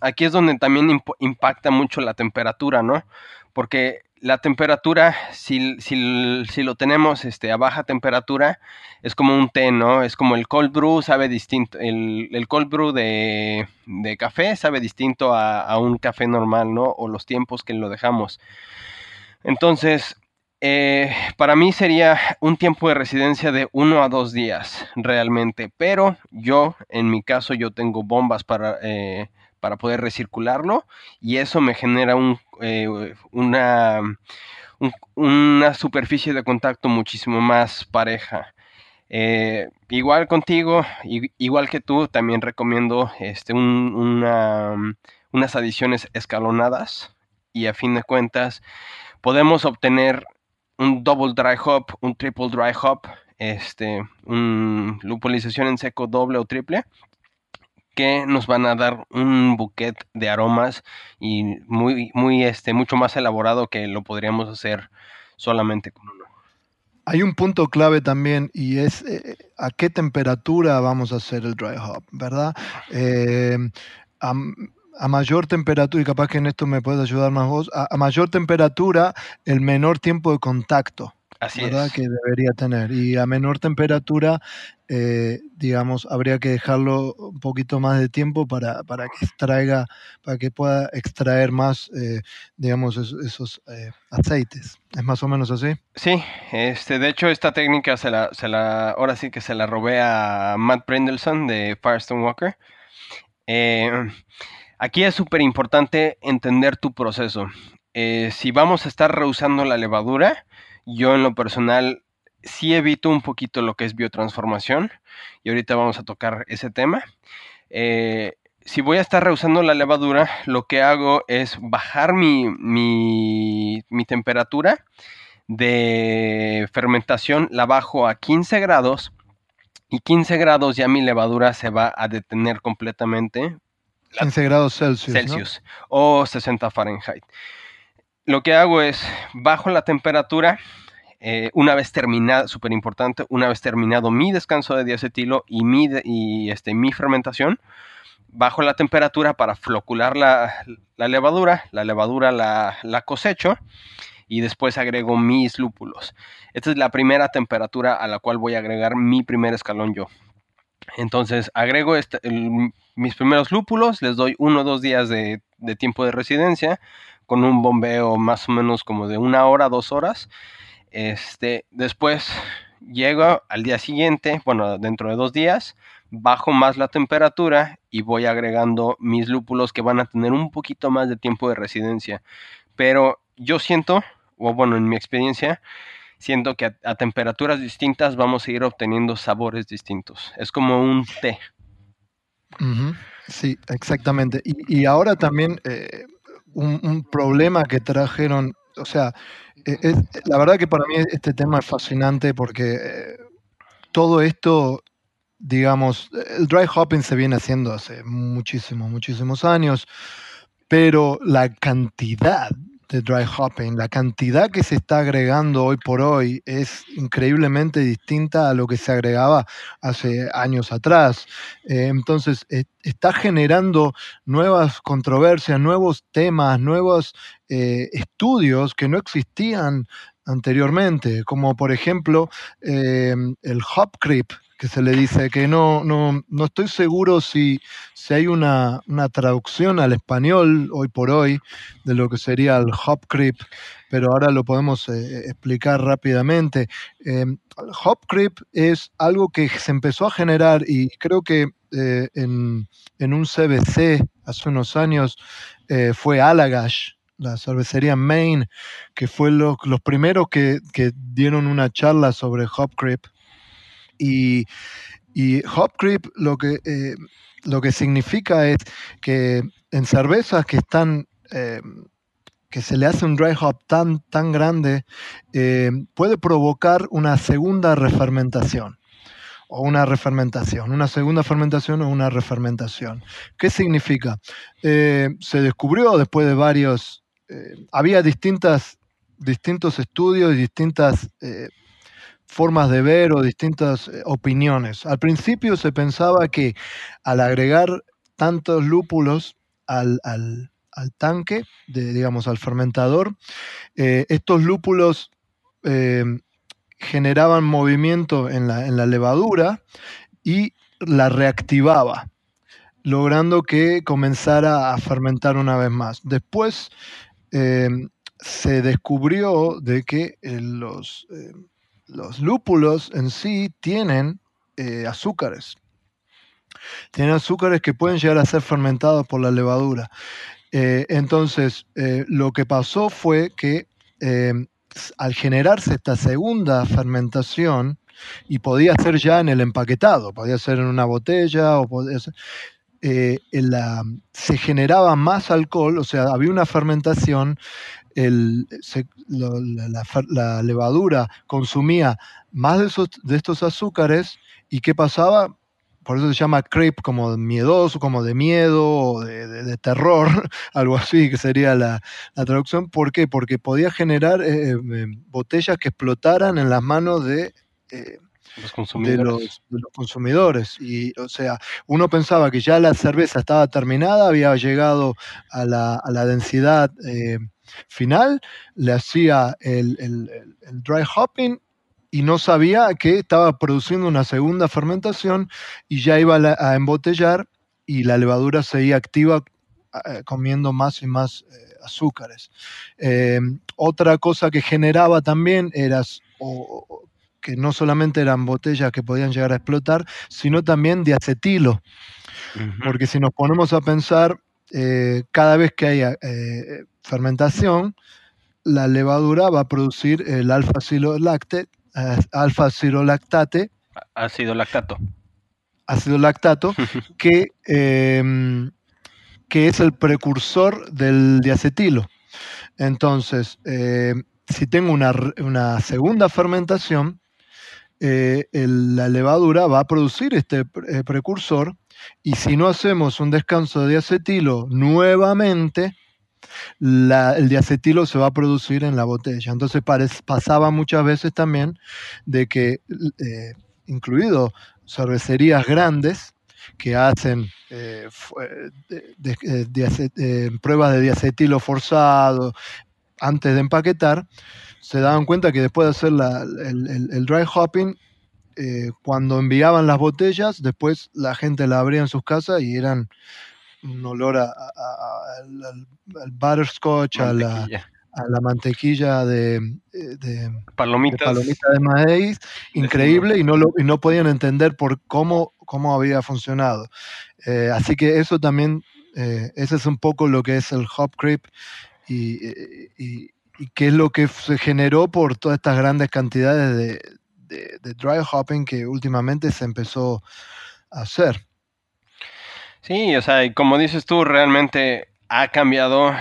aquí es donde también impacta mucho la temperatura, ¿no? Porque la temperatura, si, si, lo tenemos este, a baja temperatura, es como un té, ¿no? Es como el cold brew, sabe distinto. El, el cold brew de, de, café sabe distinto a, a, un café normal, ¿no? O los tiempos que lo dejamos. Entonces, eh, para mí sería un tiempo de residencia de uno a dos días realmente, pero yo, en mi caso, yo tengo bombas para, eh, para poder recircularlo y eso me genera eh, una, una superficie de contacto muchísimo más pareja. igual contigo, igual que tú, también recomiendo este, una, unas adiciones escalonadas y a fin de cuentas podemos obtener un double dry hop, un triple dry hop, este, un lupulización en seco doble o triple, que nos van a dar un buquet de aromas y muy, muy, este, mucho más elaborado que lo podríamos hacer solamente con uno. Hay un punto clave también y es eh, a qué temperatura vamos a hacer el dry hop, ¿verdad? Eh, a mayor temperatura, y capaz que en esto me puedes ayudar más vos, a, mayor temperatura, el menor tiempo de contacto. Así ¿verdad? que debería tener. Y a menor temperatura, eh, digamos, habría que dejarlo un poquito más de tiempo para, para que extraiga, para que pueda extraer más, eh, digamos, esos, eh, aceites. ¿Es más o menos así? Sí, este, de hecho esta técnica se la, se la, ahora sí que se la robé a Matt Brendelson de Firestone Walker. Aquí es súper importante entender tu proceso. Eh, si vamos a estar rehusando la levadura, yo en lo personal sí evito un poquito lo que es biotransformación y ahorita vamos a tocar ese tema. Eh, si voy a estar rehusando la levadura, lo que hago es bajar mi, mi, mi temperatura de fermentación, la bajo a 15 grados y 15 grados ya mi levadura se va a detener completamente 15 grados Celsius. Celsius o 60 Fahrenheit. Lo que hago es bajo la temperatura, eh, una vez terminado, súper importante, una vez terminado mi descanso de diacetilo y mi, y este, mi fermentación, bajo la temperatura para flocular la, levadura, la levadura la, la, cosecho y después agrego mis lúpulos. Esta es la primera temperatura a la cual voy a agregar mi primer escalón yo. Entonces agrego este, mis primeros lúpulos, les doy uno o dos días de, tiempo de residencia con un bombeo más o menos como de una hora, dos horas. Este, después llego al día siguiente, bueno, dentro de dos días, bajo más la temperatura y voy agregando mis lúpulos que van a tener un poquito más de tiempo de residencia. Pero yo siento, o bueno, en mi experiencia, siento que a, temperaturas distintas vamos a ir obteniendo sabores distintos. Es como un té. Sí, exactamente. Y, ahora también eh, un, problema que trajeron, o sea, e, la verdad que para mí este tema es fascinante porque eh, todo esto, digamos, el dry hopping se viene haciendo hace muchísimos, muchísimos años, pero la cantidad dry hopping. La cantidad que se está agregando hoy por hoy es increíblemente distinta a lo que se agregaba hace años atrás. Eh, entonces, e, está generando nuevas controversias, nuevos temas, nuevos eh, estudios que no existían anteriormente, como por ejemplo eh, el hop creep, que se le dice, que no, no, no estoy seguro si, si hay una, traducción al español hoy por hoy de lo que sería el hop pero ahora lo podemos eh, explicar rápidamente. Eh, hop creep es algo que se empezó a generar y creo que eh, en, un CBC hace unos años eh, fue Allagash, la cervecería Maine, que fue los primeros que, dieron una charla sobre Hop. Y, Hop Creep lo que, eh, lo que significa es que en cervezas que están que se le hace un dry hop tan, tan grande, puede provocar una segunda refermentación o una refermentación, una segunda fermentación o una refermentación. ¿Qué significa? Eh, se descubrió después de varios, eh, había distintas, distintos estudios y distintas eh, formas de ver o distintas opiniones. Al principio se pensaba que al agregar tantos lúpulos al, tanque, de, digamos al fermentador, estos lúpulos generaban movimiento en la, levadura y la reactivaba, logrando que comenzara a fermentar una vez más. Después se descubrió de que eh, los, los, lúpulos en sí tienen eh, azúcares. Tienen azúcares que pueden llegar a ser fermentados por la levadura. Eh, entonces, lo que pasó fue que em, al generarse esta segunda fermentación, y podía ser ya en el empaquetado, podía ser en una botella o podía ser, eh, se generaba más alcohol, o sea, había una fermentación, la, levadura consumía más de, esos, de estos azúcares y ¿qué pasaba? por eso se llama creep como miedoso, como de miedo o de, terror, algo así que sería la, traducción. ¿Por qué? Porque podía generar eh, eh, botellas que explotaran en las manos de, eh, los consumidores. De, los, consumidores. Y, o sea, uno pensaba que ya la cerveza estaba terminada, había llegado a la, a la densidad final, le hacía el, el dry hopping y no sabía que estaba produciendo una segunda fermentación y ya iba a, embotellar y la levadura seguía activa eh, comiendo más y más eh, azúcares. Em, otra cosa que generaba también era que no solamente eran botellas que podían llegar a explotar, sino también de acetilo. Porque si nos ponemos a pensar, eh, cada vez que haya fermentación, la levadura va a producir el alfa-silolacte, alfa cirolactate. Ácido lactato. Ácido lactato, que, em, que es el precursor del diacetilo. Entonces, em, si tengo una, segunda fermentación, eh, la levadura va a producir este eh, precursor y si no hacemos un descanso de diacetilo nuevamente, el diacetilo se va a producir en la botella. Entonces pasaba muchas veces también de que, eh, incluido cervecerías grandes, que hacen eh, eh, pruebas de diacetilo forzado antes de empaquetar, se daban cuenta que después de hacer el, dry hopping, cuando enviaban las botellas, después la gente la abría en sus casas y eran un olor a, al, butterscotch, a la, a la, mantequilla de, eh, de palomitas de, maíz, increíble, y no, lo, y no podían entender por cómo, cómo había funcionado. Eh, así que eso también, eh, ese es un poco lo que es el hop creep y, y, y qué es lo que se generó por todas estas grandes cantidades de, de dry hopping que últimamente se empezó a hacer. Sí, o sea, y como dices tú, realmente ha cambiado.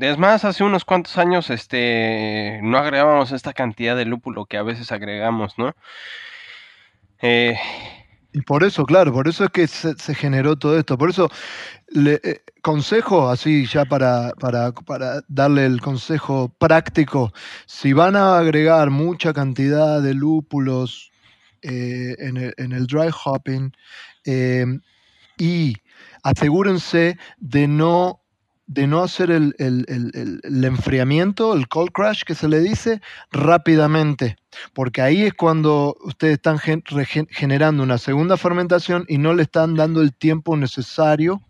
Es más, hace unos cuantos años este, no agregábamos esta cantidad de lúpulo que a veces agregamos, ¿no? Eh, y por eso, claro, por eso es que se, generó todo esto. Por eso, le, eh, consejo, así ya para, para, para, darle el consejo práctico, si van a agregar mucha cantidad de lúpulos eh, en, el, en, el, dry hopping y asegúrense de no, de no hacer el, enfriamiento, el cold crash que se le dice, rápidamente, porque ahí es cuando ustedes están generando una segunda fermentación y no le están dando el tiempo necesario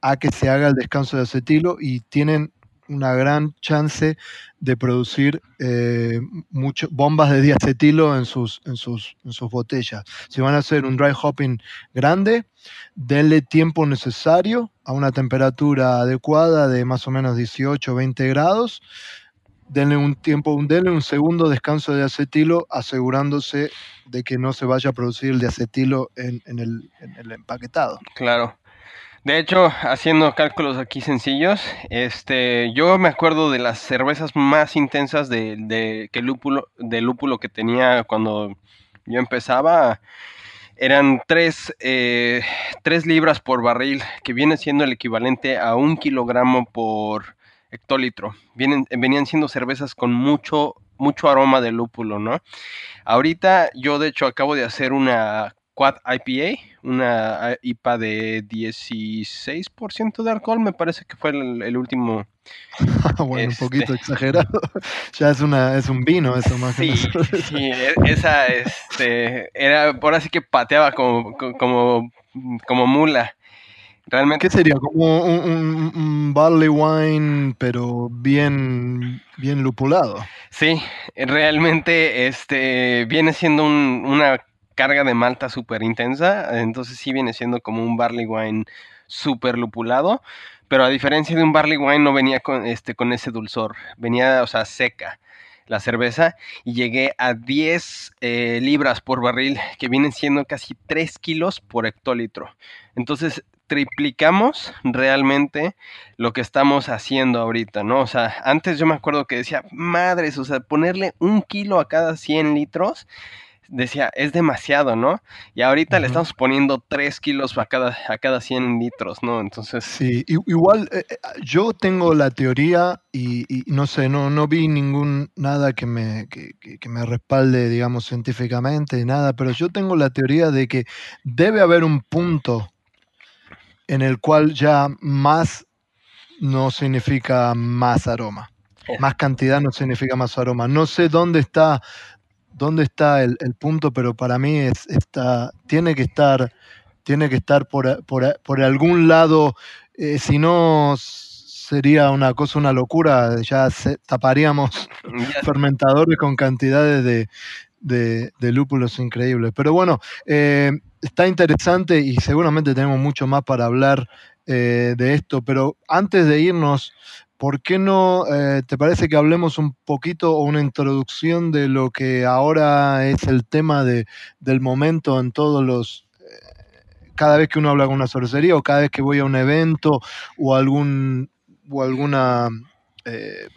a que se haga el descanso de acetilo y tienen una gran chance de producir eh, bombas de diacetilo en sus, en, sus, en sus botellas. Si van a hacer un dry hopping grande, denle tiempo necesario a una temperatura adecuada de más o menos 18 o 20 grados. Denle un tiempo, denle un segundo descanso de acetilo, asegurándose de que no se vaya a producir el diacetilo en, en, el, en el empaquetado. Claro. De hecho, haciendo cálculos aquí sencillos, este, yo me acuerdo de las cervezas más intensas de, de lúpulo, lúpulo que tenía cuando yo empezaba. Eran tres, eh, tres libras por barril, que viene siendo el equivalente a un kilogramo por hectolitro. Vienen, venían siendo cervezas con mucho, mucho aroma de lúpulo, ¿no? Ahorita yo de hecho acabo de hacer una Quad IPA, una IPA de 16% de alcohol, me parece que fue el, el último. bueno, un poquito este exagerado. ya es una es un vino eso más sí, que Sí, e, esa este era por así que pateaba como como como mula. Realmente. ¿Qué sería? Como un, un, un, barley wine, pero bien, bien lupulado. Sí, realmente este viene siendo un, una carga de malta súper intensa, entonces sí viene siendo como un barley wine súper lupulado, pero a diferencia de un barley wine no venía con, este, con ese dulzor, venía, o sea, seca la cerveza y llegué a 10 eh, libras por barril, que vienen siendo casi 3 kilos por hectolitro. Entonces triplicamos realmente lo que estamos haciendo ahorita, ¿no? O sea, antes yo me acuerdo que decía, madres, o sea, ponerle un kilo a cada 100 litros decía, es demasiado, ¿no? Y ahorita le estamos poniendo 3 kilos a cada, a cada 100 litros, ¿no? Entonces... Sí, igual eh, eh, yo tengo la teoría y, y, no sé, no, no vi ningún, nada que me, que, que me respalde, digamos, científicamente, nada, pero yo tengo la teoría de que debe haber un punto en el cual ya más no significa más aroma. Más cantidad no significa más aroma. No sé dónde está dónde está el, el, punto, pero para mí es, está, tiene que estar, tiene que estar por, por, por algún lado, eh, si no sería una cosa, una locura, ya se, taparíamos fermentadores con cantidades de, de, de, lúpulos increíbles. Pero bueno, eh, está interesante y seguramente tenemos mucho más para hablar eh, de esto, pero antes de irnos, ¿por qué no eh, te parece que hablemos un poquito o una introducción de lo que ahora es el tema de, del momento en todos los... Eh, cada vez que uno habla con una cervecería o cada vez que voy a un evento o algún o alguna eh,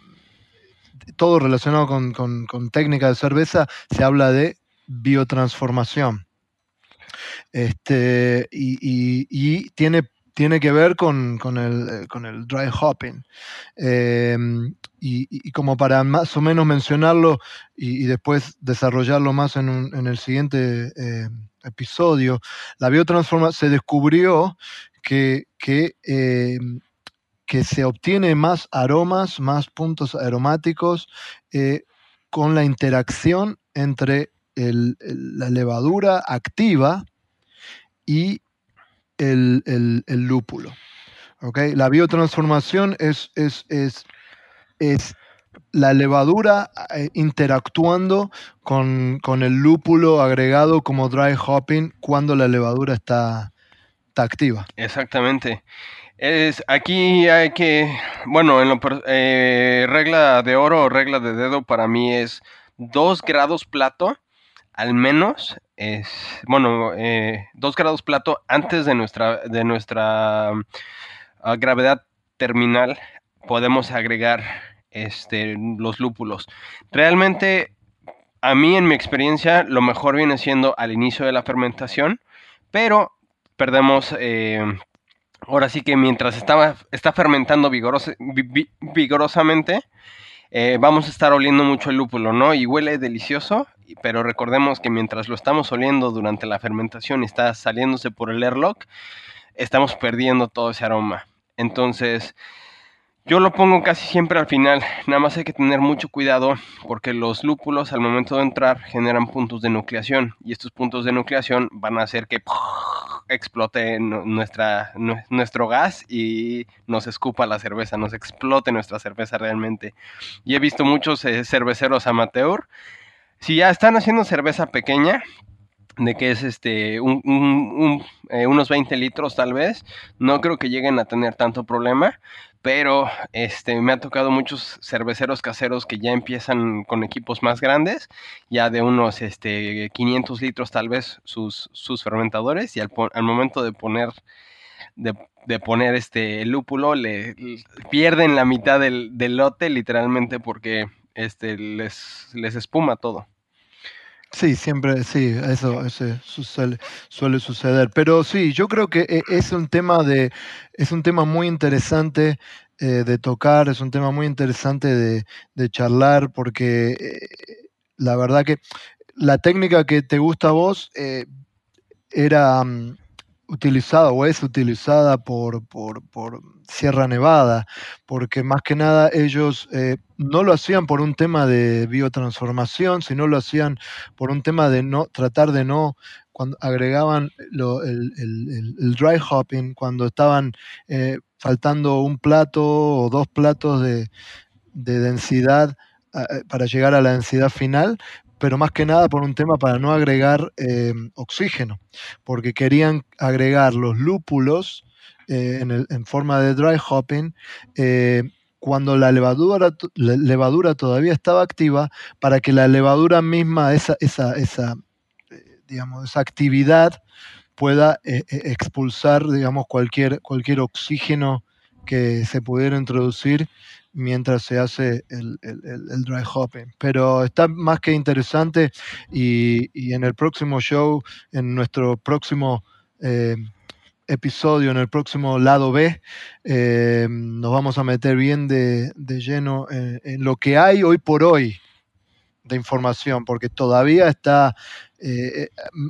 todo relacionado con, con, con, técnica de cerveza se habla de biotransformación. Este y, y tiene tiene que ver con, con, el, eh, con el, dry hopping. Eh, y, como para más o menos mencionarlo y, después desarrollarlo más en, en el siguiente eh, episodio, la biotransformación se descubrió que, que, eh, que, se obtiene más aromas, más puntos aromáticos eh, con la interacción entre el, la levadura activa y el, el, el lúpulo. ¿okay? La biotransformación es, es, es, es la levadura eh, interactuando con, con, el lúpulo agregado como dry hopping cuando la levadura está, está activa. Exactamente. Es, aquí hay que, bueno, en lo, eh, regla de oro o regla de dedo para mí es 2 grados plato al menos es, bueno, eh, dos grados plato antes de nuestra, de nuestra uh, gravedad terminal podemos agregar este, los lúpulos. Realmente, a mí en mi experiencia, lo mejor viene siendo al inicio de la fermentación, pero perdemos, eh, ahora sí que mientras estaba, está fermentando vigorosa, vi, vigorosamente, eh, vamos a estar oliendo mucho el lúpulo, ¿no? Y huele delicioso, pero recordemos que mientras lo estamos oliendo durante la fermentación y está saliéndose por el airlock, estamos perdiendo todo ese aroma. Entonces, yo lo pongo casi siempre al final, nada más hay que tener mucho cuidado porque los lúpulos al momento de entrar generan puntos de nucleación y estos puntos de nucleación van a hacer que explote nuestra, nuestro gas y nos escupa la cerveza, nos explote nuestra cerveza realmente. Y he visto muchos eh, cerveceros amateur. Si ya están haciendo cerveza pequeña, de que es este eh, unos 20 litros tal vez, no creo que lleguen a tener tanto problema, pero este me ha tocado muchos cerveceros caseros que ya empiezan con equipos más grandes, ya de unos este 500 litros tal vez sus, sus fermentadores y al, al momento de poner de, poner este lúpulo le, pierden la mitad del, lote literalmente porque este les, les espuma todo. Sí, siempre, sí, eso, suele, suceder. Pero sí, yo creo que e, es un tema de, es un tema muy interesante eh, de tocar, es un tema muy interesante de, charlar, porque eh, la verdad que la técnica que te gusta a vos eh, era mm, utilizada o es utilizada por, por, por, Sierra Nevada, porque más que nada ellos eh, no lo hacían por un tema de biotransformación, sino lo hacían por un tema de no tratar de no cuando agregaban el, dry hopping, cuando estaban eh, faltando un plato o dos platos de, de densidad eh, para llegar a la densidad final, pero más que nada por un tema para no agregar eh, oxígeno, porque querían agregar los lúpulos eh, en, forma de dry hopping eh, cuando la levadura, levadura todavía estaba activa, para que la levadura misma, esa, esa, esa, digamos, esa actividad pueda expulsar digamos, cualquier, cualquier oxígeno que se pudiera introducir mientras se hace el, dry hopping. Pero está más que interesante y, en el próximo show, en nuestro próximo eh, episodio, en el próximo lado B, eh, nos vamos a meter bien de, lleno en, lo que hay hoy por hoy de información, porque todavía está, eh,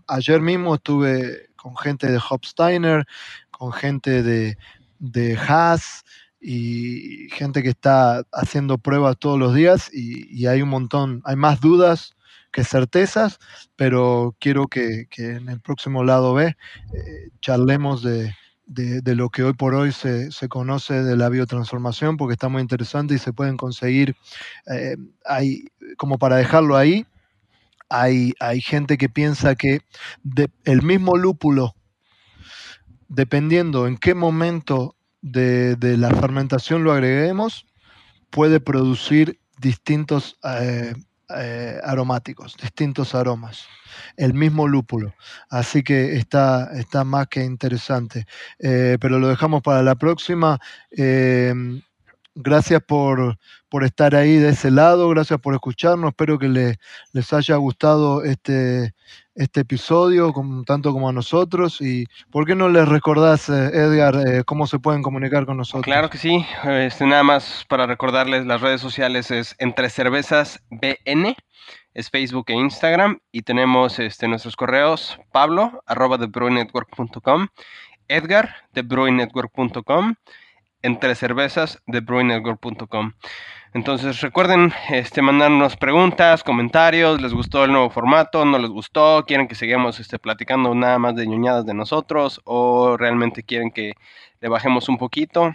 ayer mismo estuve con gente de Hopsteiner, con gente de, de Haas, y gente que está haciendo pruebas todos los días y, hay un montón, hay más dudas que certezas, pero quiero que, en el próximo lado B eh, charlemos de, lo que hoy por hoy se, conoce de la biotransformación, porque está muy interesante y se pueden conseguir, eh, hay, como para dejarlo ahí, hay, hay gente que piensa que el mismo lúpulo, dependiendo en qué momento de, la fermentación lo agreguemos, puede producir distintos eh, eh, aromáticos, distintos aromas. El mismo lúpulo. Así que está, está más que interesante. Eh, pero lo dejamos para la próxima. gracias por, por, estar ahí de ese lado, gracias por escucharnos. Espero que les haya gustado este, este episodio, tanto como a nosotros. ¿Y por qué no les recordás, eh, Edgar, eh, cómo se pueden comunicar con nosotros? Claro que sí. Este, nada más para recordarles, las redes sociales es Entre Cervezas BN, es Facebook e Instagram. Y tenemos este, nuestros correos, Pablo, arroba Edgar, thebrewingnetwork.com, Entre Cervezas, thebrewingnetwork.com. Entonces recuerden este, mandarnos preguntas, comentarios, les gustó el nuevo formato, no les gustó, quieren que sigamos este, platicando nada más de ñoñadas de nosotros o realmente quieren que le bajemos un poquito.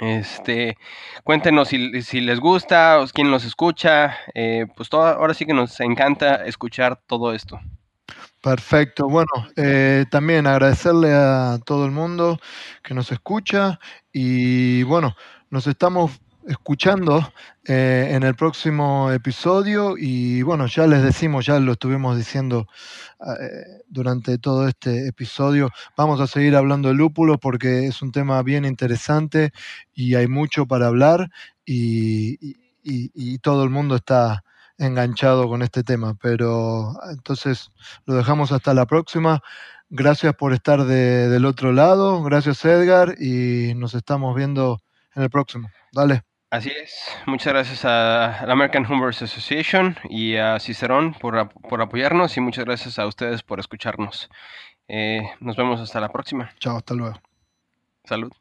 Este, cuéntenos si, si les gusta, quién nos escucha, eh, pues todo, ahora sí que nos encanta escuchar todo esto. Perfecto. Bueno, eh, también agradecerle a todo el mundo que nos escucha y bueno, nos estamos escuchando eh, en el próximo episodio y bueno, ya les decimos, ya lo estuvimos diciendo eh, durante todo este episodio, vamos a seguir hablando de lúpulo porque es un tema bien interesante y hay mucho para hablar y, todo el mundo está enganchado con este tema, pero entonces lo dejamos hasta la próxima. Gracias por estar del otro lado, gracias Edgar y nos estamos viendo en el próximo. Dale. Así es. Muchas gracias a la American Humbers Association y a Cicerón por, apoyarnos y muchas gracias a ustedes por escucharnos. Eh, nos vemos hasta la próxima. Chao, hasta luego. Salud.